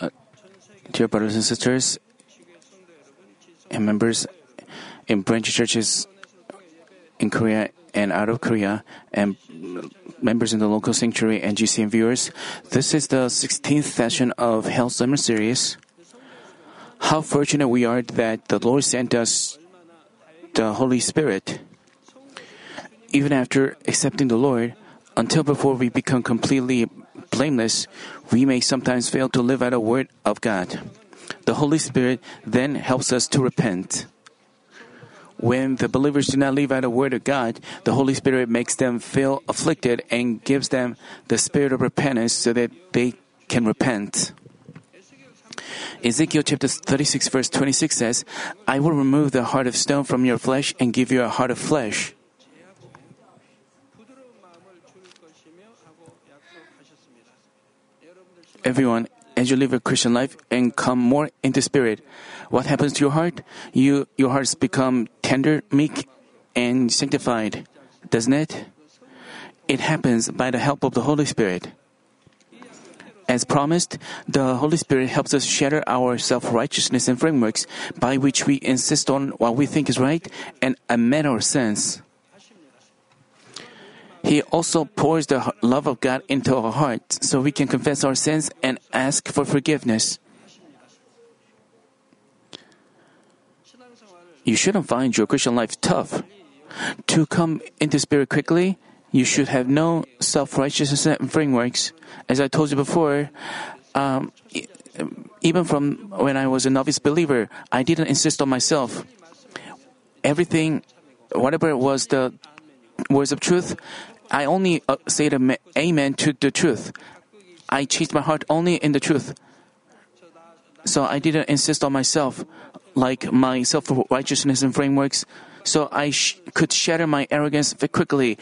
Uh, dear brothers and sisters and members in branch churches in Korea and out of Korea, and members in the local sanctuary and GCN viewers, this is the 16th session of Hell Summer Series. How fortunate we are that the Lord sent us the Holy Spirit. Even after accepting the Lord, until before we become completely blameless, we may sometimes fail to live out a word of God. The Holy Spirit then helps us to repent. When the believers do not live out a word of God, the Holy Spirit makes them feel afflicted and gives them the spirit of repentance so that they can repent. Ezekiel chapter 36 verse 26 says, I will remove the heart of stone from your flesh and give you a heart of flesh. Everyone, as you live a Christian life and come more into spirit, what happens to your heart? You, your hearts become tender, meek, and sanctified, doesn't it? It happens by the help of the Holy Spirit. As promised, the Holy Spirit helps us shatter our self righteousness and frameworks by which we insist on what we think is right and amend our sins. He also pours the love of God into our hearts so we can confess our sins and ask for forgiveness. You shouldn't find your Christian life tough. To come into spirit quickly, you should have no self righteousness and frameworks. As I told you before, um, even from when I was a novice believer, I didn't insist on myself. Everything, whatever was the words of truth, I only uh, say the amen to the truth. I changed my heart only in the truth. So I didn't insist on myself, like my self righteousness and frameworks. So I sh- could shatter my arrogance quickly.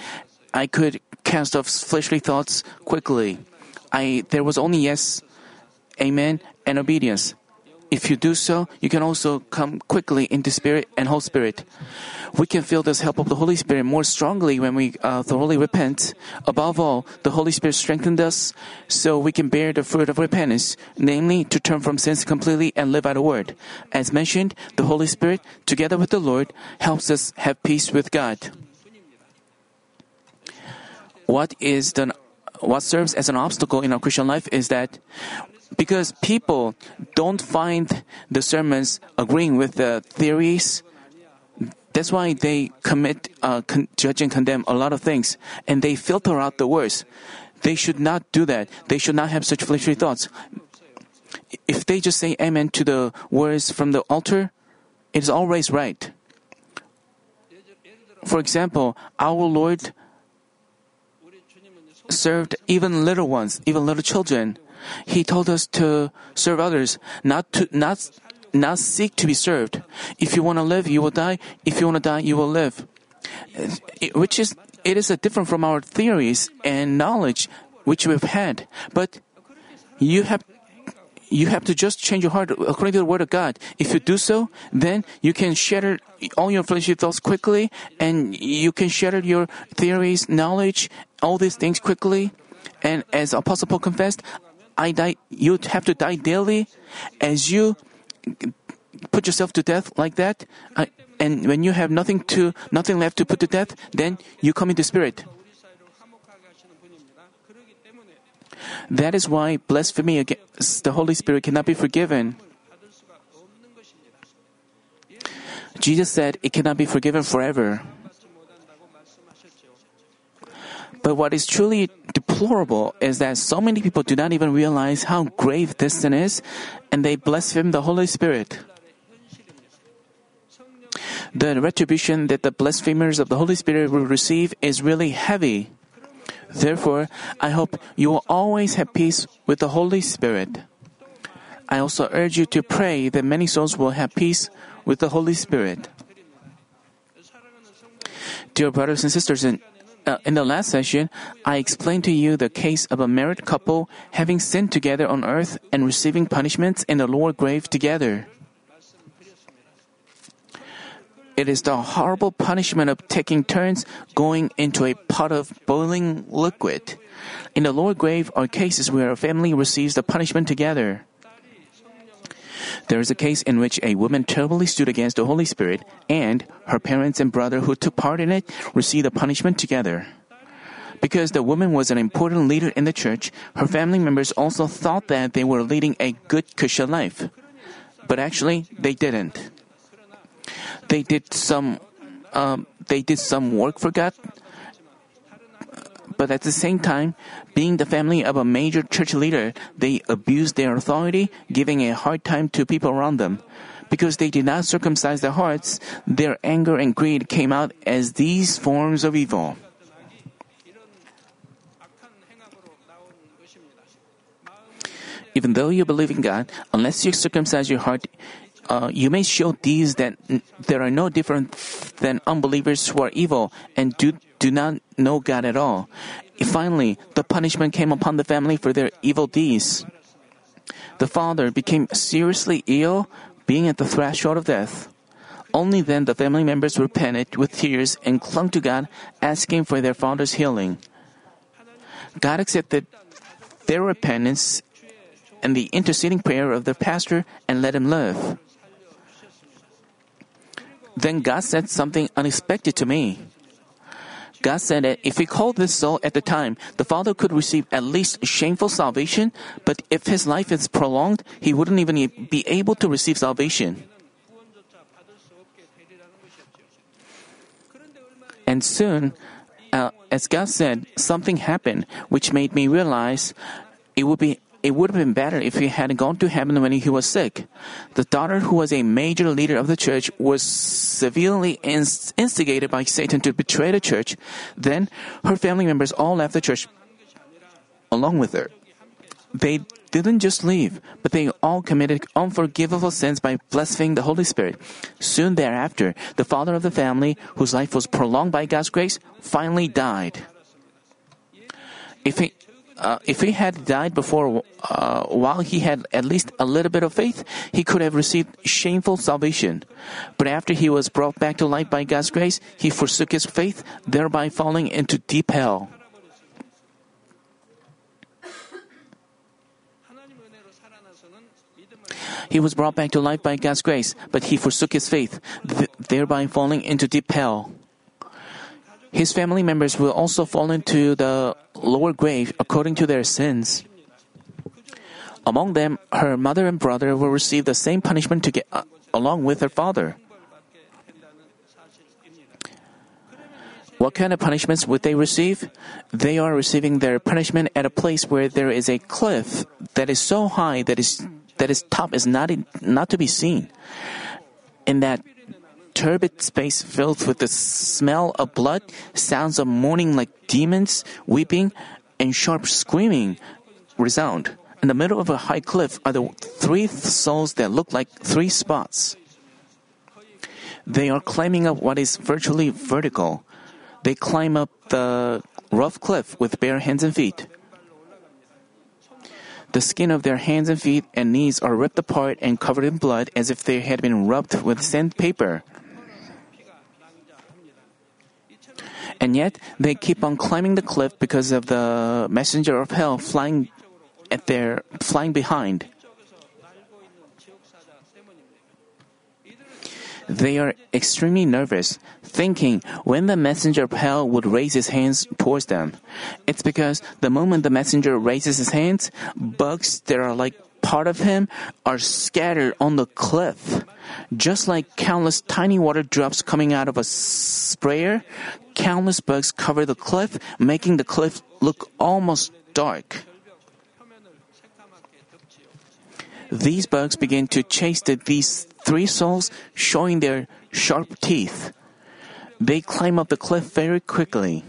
I could cast off fleshly thoughts quickly. I there was only yes, amen, and obedience. If you do so, you can also come quickly into Spirit and Holy Spirit. We can feel this help of the Holy Spirit more strongly when we uh, thoroughly repent. Above all, the Holy Spirit strengthened us so we can bear the fruit of repentance, namely to turn from sins completely and live by the word. As mentioned, the Holy Spirit, together with the Lord, helps us have peace with God. What is the what serves as an obstacle in our Christian life is that because people don't find the sermons agreeing with the theories. That's why they commit, uh, con- judge and condemn a lot of things, and they filter out the words. They should not do that. They should not have such fleshly thoughts. If they just say amen to the words from the altar, it is always right. For example, our Lord served even little ones, even little children. He told us to serve others, not to not not seek to be served. If you want to live, you will die. If you want to die, you will live. Which is it is different from our theories and knowledge which we've had. But you have you have to just change your heart according to the word of God. If you do so, then you can shatter all your fleshly thoughts quickly, and you can shatter your theories, knowledge, all these things quickly. And as Apostle Paul confessed, I die, you have to die daily as you put yourself to death like that. I, and when you have nothing to, nothing left to put to death, then you come into spirit. That is why blasphemy against the Holy Spirit cannot be forgiven. Jesus said it cannot be forgiven forever. But what is truly deplorable is that so many people do not even realize how grave this sin is, and they blaspheme the Holy Spirit. The retribution that the blasphemers of the Holy Spirit will receive is really heavy. Therefore, I hope you will always have peace with the Holy Spirit. I also urge you to pray that many souls will have peace with the Holy Spirit. Dear brothers and sisters, in, uh, in the last session, I explained to you the case of a married couple having sinned together on earth and receiving punishments in the lower grave together. It is the horrible punishment of taking turns going into a pot of boiling liquid. In the lower grave are cases where a family receives the punishment together. There is a case in which a woman terribly stood against the Holy Spirit, and her parents and brother who took part in it received the punishment together. Because the woman was an important leader in the church, her family members also thought that they were leading a good Christian life. But actually, they didn't they did some um, they did some work for God. But at the same time, being the family of a major church leader, they abused their authority, giving a hard time to people around them. Because they did not circumcise their hearts, their anger and greed came out as these forms of evil. Even though you believe in God, unless you circumcise your heart, uh, you may show these that there are no different than unbelievers who are evil and do, do not know God at all. Finally, the punishment came upon the family for their evil deeds. The father became seriously ill, being at the threshold of death. Only then the family members repented with tears and clung to God, asking for their father's healing. God accepted their repentance and the interceding prayer of their pastor and let him live. Then God said something unexpected to me. God said that if he called this soul at the time, the father could receive at least shameful salvation, but if his life is prolonged, he wouldn't even be able to receive salvation. And soon, uh, as God said, something happened which made me realize it would be it would have been better if he had gone to heaven when he was sick. The daughter, who was a major leader of the church, was severely instigated by Satan to betray the church. Then her family members all left the church along with her. They didn't just leave, but they all committed unforgivable sins by blaspheming the Holy Spirit. Soon thereafter, the father of the family, whose life was prolonged by God's grace, finally died. If he, uh, if he had died before, uh, while he had at least a little bit of faith, he could have received shameful salvation. But after he was brought back to life by God's grace, he forsook his faith, thereby falling into deep hell. He was brought back to life by God's grace, but he forsook his faith, th- thereby falling into deep hell. His family members will also fall into the lower grave according to their sins. Among them, her mother and brother will receive the same punishment to get, uh, along with her father. What kind of punishments would they receive? They are receiving their punishment at a place where there is a cliff that is so high that, is, that its top is not, not to be seen. In that turbid space filled with the smell of blood, sounds of mourning like demons, weeping, and sharp screaming resound. In the middle of a high cliff are the three souls that look like three spots. They are climbing up what is virtually vertical. They climb up the rough cliff with bare hands and feet. The skin of their hands and feet and knees are ripped apart and covered in blood as if they had been rubbed with sandpaper. And yet, they keep on climbing the cliff because of the messenger of hell flying at their flying behind. They are extremely nervous, thinking when the messenger of hell would raise his hands towards them. It's because the moment the messenger raises his hands, bugs that are like part of him are scattered on the cliff. Just like countless tiny water drops coming out of a sprayer, countless bugs cover the cliff, making the cliff look almost dark. These bugs begin to chase the, these three souls, showing their sharp teeth. They climb up the cliff very quickly.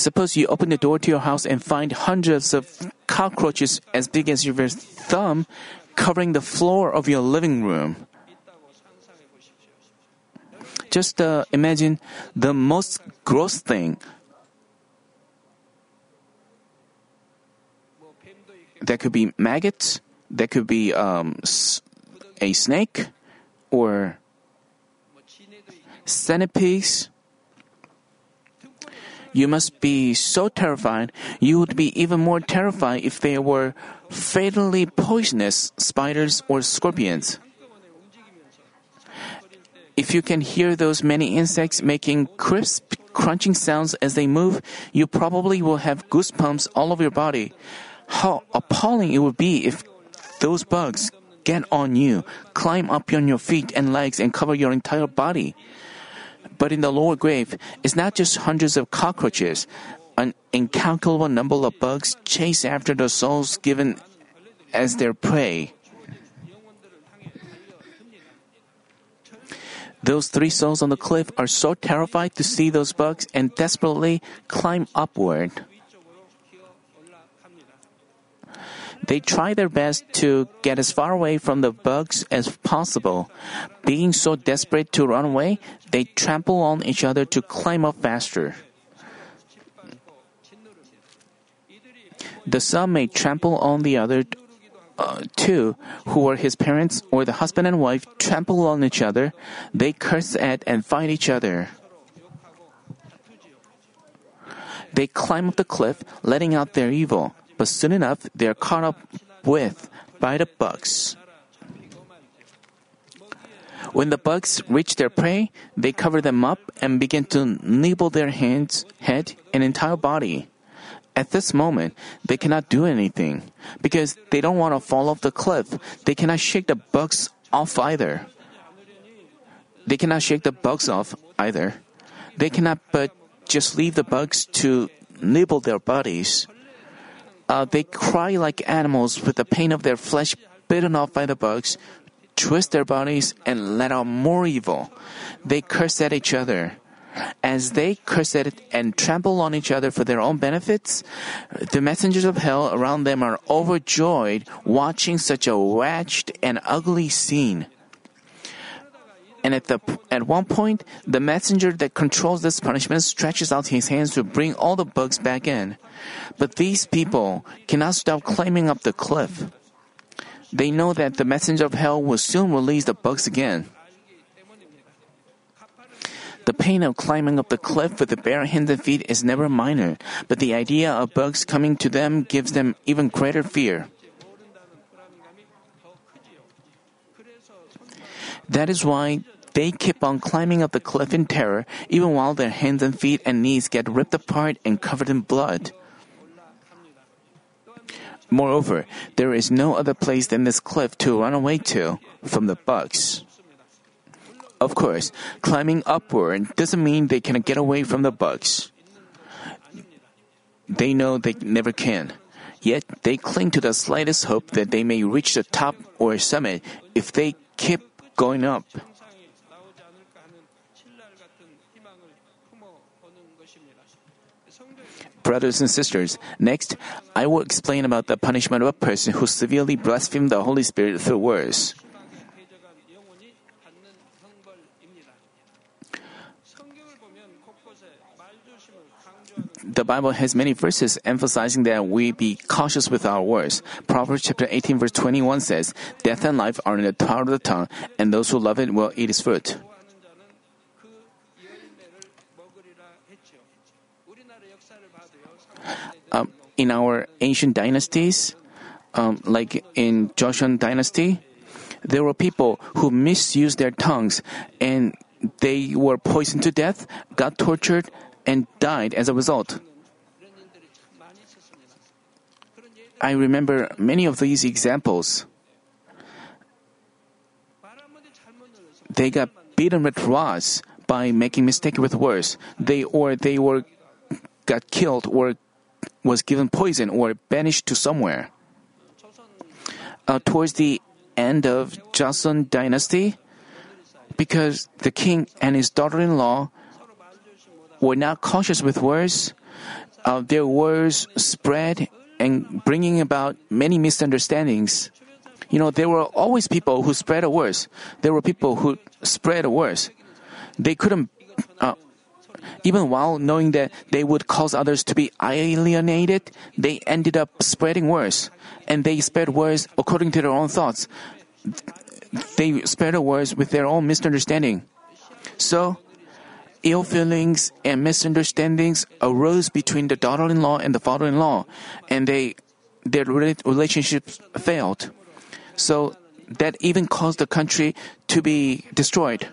Suppose you open the door to your house and find hundreds of cockroaches as big as your thumb covering the floor of your living room. Just uh, imagine the most gross thing. That could be maggots. That could be um, a snake. or centipedes. You must be so terrified. You would be even more terrified if they were fatally poisonous spiders or scorpions. If you can hear those many insects making crisp, crunching sounds as they move, you probably will have goosebumps all over your body. How appalling it would be if those bugs get on you, climb up on your feet and legs, and cover your entire body. But in the lower grave, it's not just hundreds of cockroaches. An incalculable number of bugs chase after the souls given as their prey. Those three souls on the cliff are so terrified to see those bugs and desperately climb upward. They try their best to get as far away from the bugs as possible. Being so desperate to run away, they trample on each other to climb up faster. The son may trample on the other uh, two, who are his parents or the husband and wife, trample on each other. They curse at and fight each other. They climb up the cliff, letting out their evil but soon enough they are caught up with by the bugs. When the bugs reach their prey, they cover them up and begin to nibble their hands, head, and entire body. At this moment, they cannot do anything because they don't want to fall off the cliff. They cannot shake the bugs off either. They cannot shake the bugs off either. They cannot but just leave the bugs to nibble their bodies. Uh, they cry like animals with the pain of their flesh bitten off by the bugs, twist their bodies, and let out more evil. They curse at each other. As they curse at it and trample on each other for their own benefits, the messengers of hell around them are overjoyed watching such a wretched and ugly scene. And at, the, at one point, the messenger that controls this punishment stretches out his hands to bring all the bugs back in. But these people cannot stop climbing up the cliff. They know that the messenger of hell will soon release the bugs again. The pain of climbing up the cliff with the bare hands and feet is never minor, but the idea of bugs coming to them gives them even greater fear. That is why they keep on climbing up the cliff in terror, even while their hands and feet and knees get ripped apart and covered in blood. Moreover, there is no other place than this cliff to run away to from the bugs. Of course, climbing upward doesn't mean they can get away from the bugs. They know they never can. Yet they cling to the slightest hope that they may reach the top or summit if they keep going up. Brothers and sisters, next, I will explain about the punishment of a person who severely blasphemed the Holy Spirit through words. The Bible has many verses emphasizing that we be cautious with our words. Proverbs chapter 18 verse 21 says, Death and life are in the power of the tongue, and those who love it will eat its fruit. Um, in our ancient dynasties, um, like in Joseon dynasty, there were people who misused their tongues and they were poisoned to death, got tortured, and died as a result. I remember many of these examples. They got beaten with rods by making mistake with words. They or they were got killed or was given poison or banished to somewhere. Uh, towards the end of Joseon dynasty, because the king and his daughter-in-law were not cautious with words, uh, their words spread and bringing about many misunderstandings. You know, there were always people who spread words. There were people who spread words. They couldn't, uh, even while knowing that they would cause others to be alienated, they ended up spreading words. And they spread words according to their own thoughts. They spread the words with their own misunderstanding. So, ill feelings and misunderstandings arose between the daughter-in-law and the father-in-law, and they their relationships failed. So that even caused the country to be destroyed.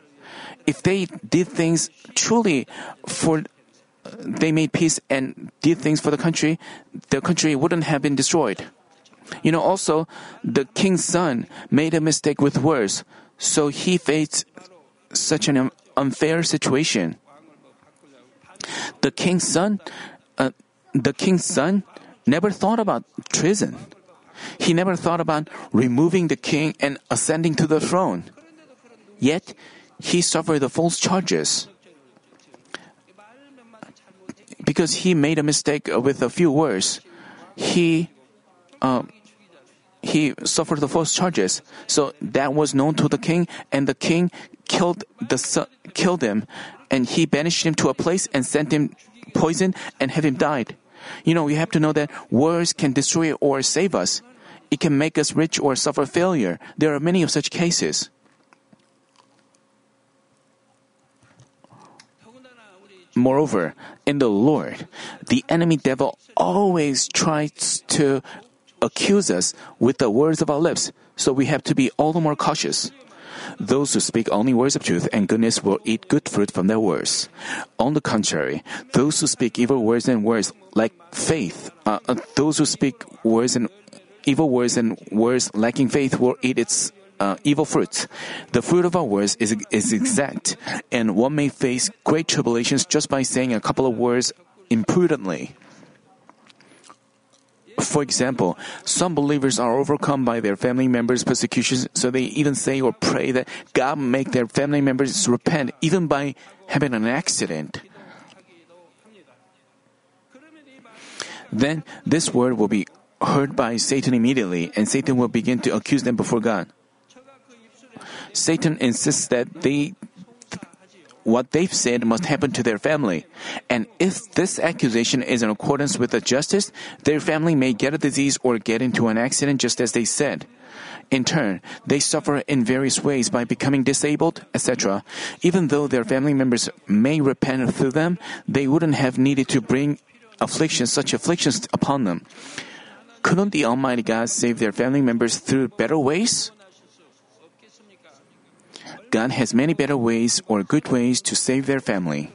If they did things truly for they made peace and did things for the country, the country wouldn't have been destroyed. You know, also, the king's son made a mistake with words, so he faced such an unfair situation. The king's son, uh, the king's son never thought about treason. He never thought about removing the king and ascending to the throne. Yet, he suffered the false charges. Because he made a mistake with a few words, he uh, he suffered the false charges. So that was known to the king, and the king killed the killed him, and he banished him to a place and sent him poison and have him died. You know, we have to know that words can destroy or save us. It can make us rich or suffer failure. There are many of such cases. Moreover, in the Lord, the enemy devil always tries to accuse us with the words of our lips, so we have to be all the more cautious. Those who speak only words of truth and goodness will eat good fruit from their words. On the contrary, those who speak evil words and words like faith, uh, uh, those who speak words and evil words and words lacking faith will eat its uh, evil fruits. The fruit of our words is, is exact, and one may face great tribulations just by saying a couple of words imprudently. For example, some believers are overcome by their family members' persecutions, so they even say or pray that God make their family members repent even by having an accident. Then this word will be heard by Satan immediately, and Satan will begin to accuse them before God. Satan insists that they what they've said must happen to their family. And if this accusation is in accordance with the justice, their family may get a disease or get into an accident just as they said. In turn, they suffer in various ways by becoming disabled, etc. Even though their family members may repent through them, they wouldn't have needed to bring afflictions, such afflictions upon them. Couldn't the Almighty God save their family members through better ways? God has many better ways or good ways to save their family.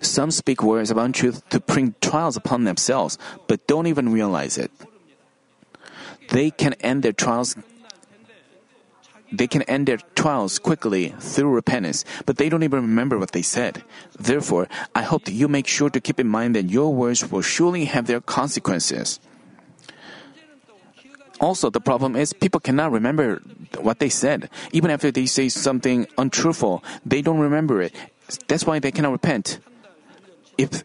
Some speak words of untruth to bring trials upon themselves, but don't even realize it. They can end their trials they can end their trials quickly through repentance, but they don't even remember what they said. Therefore, I hope that you make sure to keep in mind that your words will surely have their consequences. Also, the problem is people cannot remember what they said. Even after they say something untruthful, they don't remember it. That's why they cannot repent. If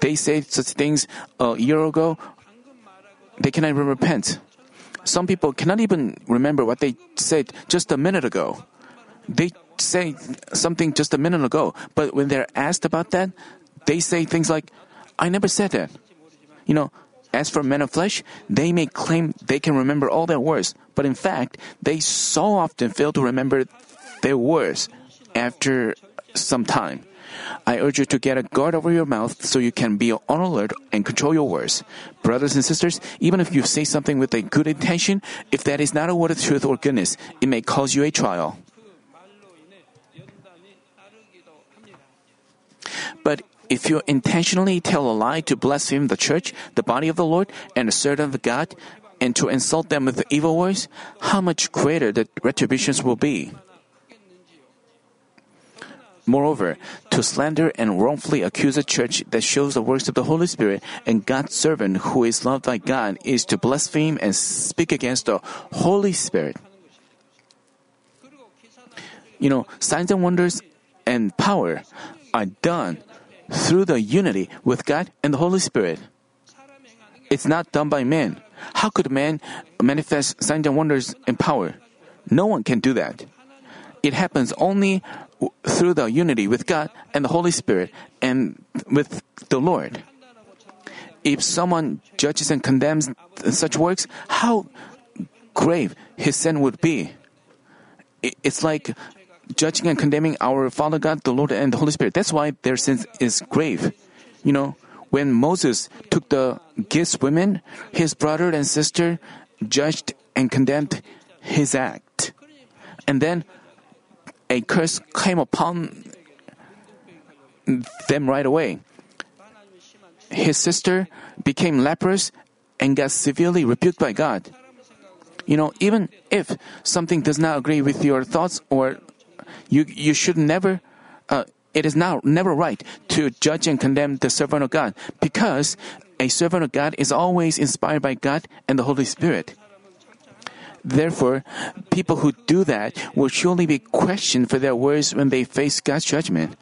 they say such things a year ago, they cannot even repent. Some people cannot even remember what they said just a minute ago. They say something just a minute ago, but when they're asked about that, they say things like, I never said that. You know, as for men of flesh, they may claim they can remember all their words, but in fact, they so often fail to remember their words after some time. I urge you to get a guard over your mouth so you can be on alert and control your words. Brothers and sisters, even if you say something with a good intention, if that is not a word of truth or goodness, it may cause you a trial. But if you intentionally tell a lie to blaspheme the church, the body of the Lord, and the servant of God, and to insult them with evil words, how much greater the retributions will be. Moreover, to slander and wrongfully accuse a church that shows the works of the Holy Spirit and God's servant who is loved by God is to blaspheme and speak against the Holy Spirit. You know, signs and wonders and power are done through the unity with God and the Holy Spirit. It's not done by man. How could man manifest signs and wonders and power? No one can do that. It happens only through the unity with God and the Holy Spirit and with the Lord. If someone judges and condemns such works, how grave his sin would be. It's like judging and condemning our Father God, the Lord, and the Holy Spirit. That's why their sin is grave. You know, when Moses took the Cushite women, his brother and sister judged and condemned his act. And then a curse came upon them right away. His sister became leprous and got severely rebuked by God. You know, even if something does not agree with your thoughts or you, you should never, uh, it is now never right to judge and condemn the servant of God because a servant of God is always inspired by God and the Holy Spirit. Therefore, people who do that will surely be questioned for their words when they face God's judgment.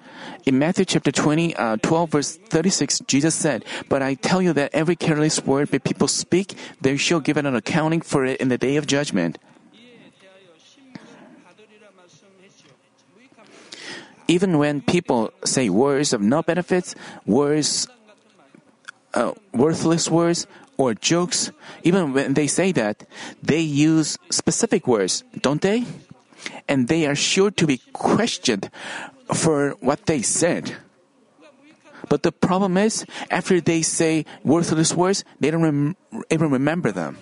In Matthew chapter 20, uh, 12 verse 36, Jesus said, But I tell you that every careless word that people speak, they shall give an accounting for it in the day of judgment. Even when people say words of no benefits, words, uh, worthless words, or jokes, even when they say that, they use specific words, don't they? And they are sure to be questioned for what they said. But the problem is, after they say worthless words, they don't rem- even remember them.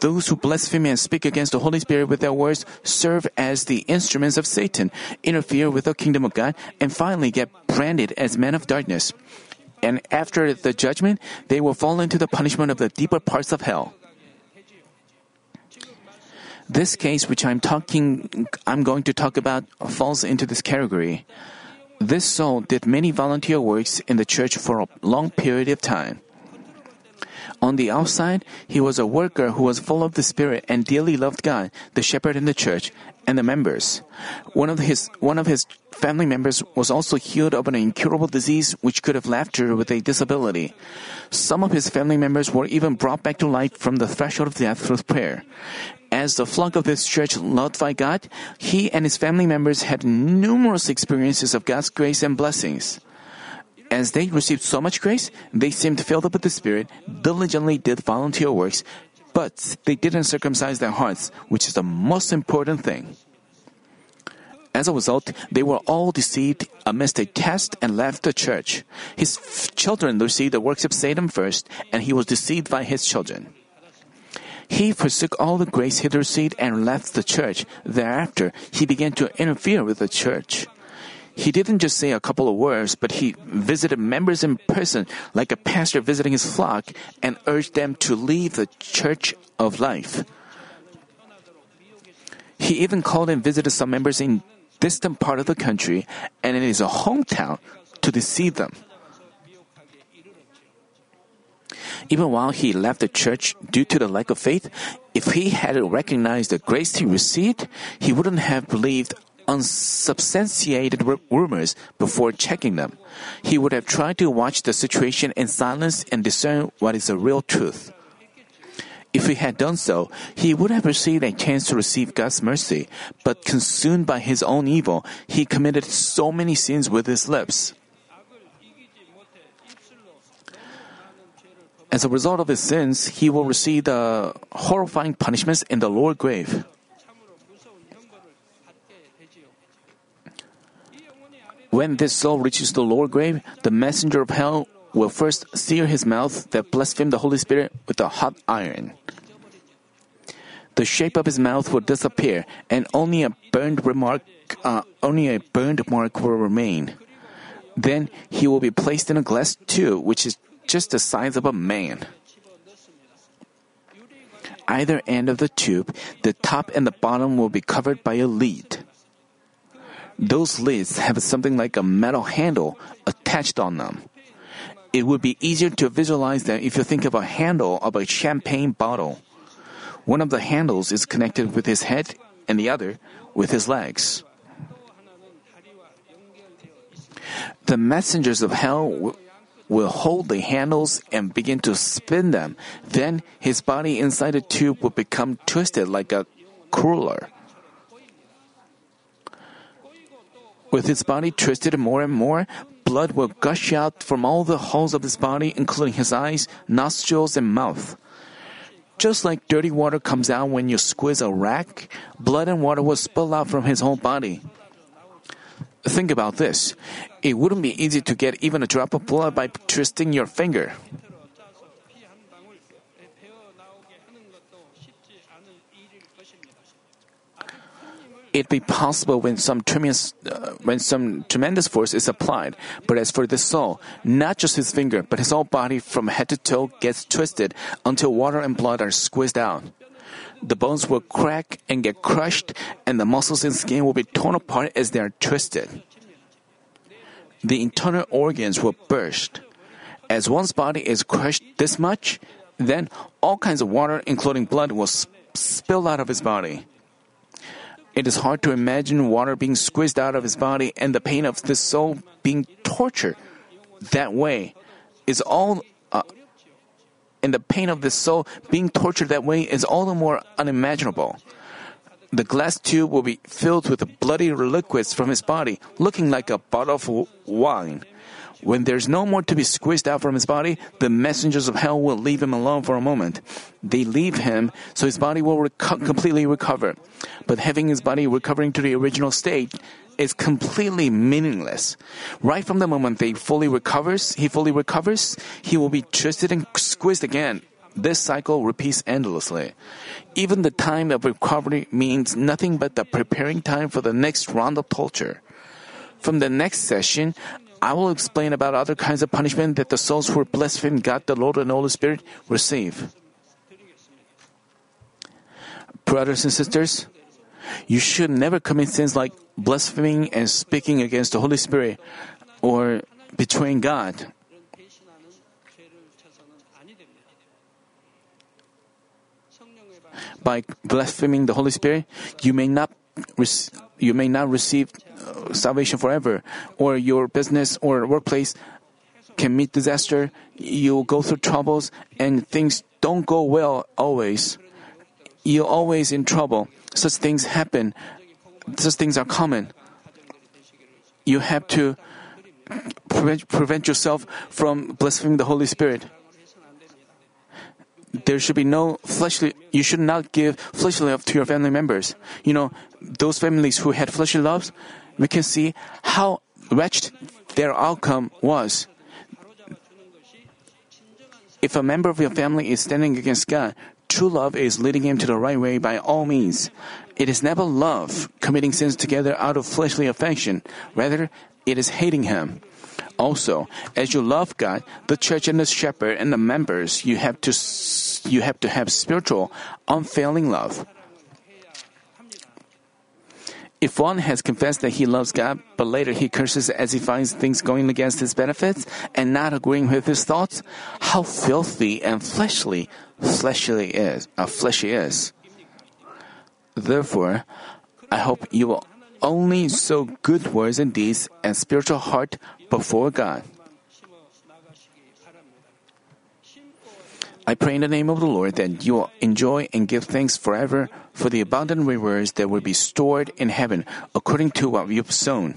Those who blaspheme and speak against the Holy Spirit with their words serve as the instruments of Satan, interfere with the kingdom of God, and finally get branded as men of darkness and after the judgment, they will fall into the punishment of the deeper parts of hell. This case, which I'm talking, I'm going to talk about, falls into this category. This soul did many volunteer works in the church for a long period of time. On the outside, he was a worker who was full of the Spirit and dearly loved God, the shepherd in the church, and the members. One of his one of his family members was also healed of an incurable disease which could have left her with a disability. Some of his family members were even brought back to life from the threshold of death through prayer. As the flock of this church loved by God, he and his family members had numerous experiences of God's grace and blessings. As they received so much grace, they seemed filled up with the Spirit, diligently did volunteer works, but they didn't circumcise their hearts, which is the most important thing. As a result, they were all deceived amidst a test and left the church. His f- children received the works of Satan first, and he was deceived by his children. He forsook all the grace he received and left the church. Thereafter, he began to interfere with the church. He didn't just say a couple of words, but he visited members in person like a pastor visiting his flock and urged them to leave the church of life. He even called and visited some members in distant part of the country and in his hometown to deceive them. Even while he left the church due to the lack of faith, if he had recognized the grace he received, he wouldn't have believed unsubstantiated rumors before checking them. He would have tried to watch the situation in silence and discern what is the real truth. If he had done so, he would have received a chance to receive God's mercy, but consumed by his own evil, he committed so many sins with his lips. As a result of his sins, he will receive the horrifying punishments in the lower grave. When this soul reaches the lower grave, the messenger of hell will first sear his mouth that blasphemed the Holy Spirit with a hot iron. The shape of his mouth will disappear, and only a burned remark, uh, only a burned mark will remain. Then he will be placed in a glass tube, which is just the size of a man. Either end of the tube, the top and the bottom will be covered by a lid. Those lids have something like a metal handle attached on them. It would be easier to visualize them if you think of a handle of a champagne bottle. One of the handles is connected with his head and the other with his legs. The messengers of hell w- will hold the handles and begin to spin them. Then his body inside the tube will become twisted like a cruller. With his body twisted more and more, blood will gush out from all the holes of his body, including his eyes, nostrils, and mouth. Just like dirty water comes out when you squeeze a rack, blood and water will spill out from his whole body. Think about this. It wouldn't be easy to get even a drop of blood by twisting your finger. It'd be possible when some tremendous, uh, when some tremendous force is applied. But as for the soul, not just his finger, but his whole body from head to toe gets twisted until water and blood are squeezed out. The bones will crack and get crushed, and the muscles and skin will be torn apart as they are twisted. The internal organs will burst. As one's body is crushed this much, then all kinds of water, including blood, will spill out of his body. It is hard to imagine water being squeezed out of his body and the pain of the soul being tortured that way is all uh, and the pain of the soul being tortured that way is all the more unimaginable. The glass tube will be filled with bloody liquids from his body, looking like a bottle of wine. When there's no more to be squeezed out from his body, the messengers of hell will leave him alone for a moment. They leave him so his body will reco- completely recover. But having his body recovering to the original state is completely meaningless. Right from the moment they fully recovers, he fully recovers, he will be twisted and squeezed again. This cycle repeats endlessly. Even the time of recovery means nothing but the preparing time for the next round of torture. From the next session, I will explain about other kinds of punishment that the souls who blaspheme God, the Lord, and Holy Spirit receive. Brothers and sisters, you should never commit sins like blaspheming and speaking against the Holy Spirit or betraying God. By blaspheming the Holy Spirit, you may not you may not receive uh, salvation forever, or your business or workplace can meet disaster. You go through troubles, and things don't go well always. You're always in trouble. Such things happen. Such things are common. You have to prevent, prevent yourself from blaspheming the Holy Spirit there should be no fleshly, you should not give fleshly love to your family members. You know, those families who had fleshly loves, we can see how wretched their outcome was. If a member of your family is standing against God, true love is leading him to the right way by all means. It is never love, committing sins together out of fleshly affection. Rather, it is hating him. Also, as you love God, the church and the shepherd and the members, you have to you have to have spiritual, unfailing love. If one has confessed that he loves God, but later he curses as he finds things going against his benefits and not agreeing with his thoughts, how filthy and fleshly fleshly is, uh, fleshy is. Therefore, I hope you will only sow good words and deeds and spiritual heart before God. I pray in the name of the Lord that you will enjoy and give thanks forever for the abundant rewards that will be stored in heaven according to what you've sown.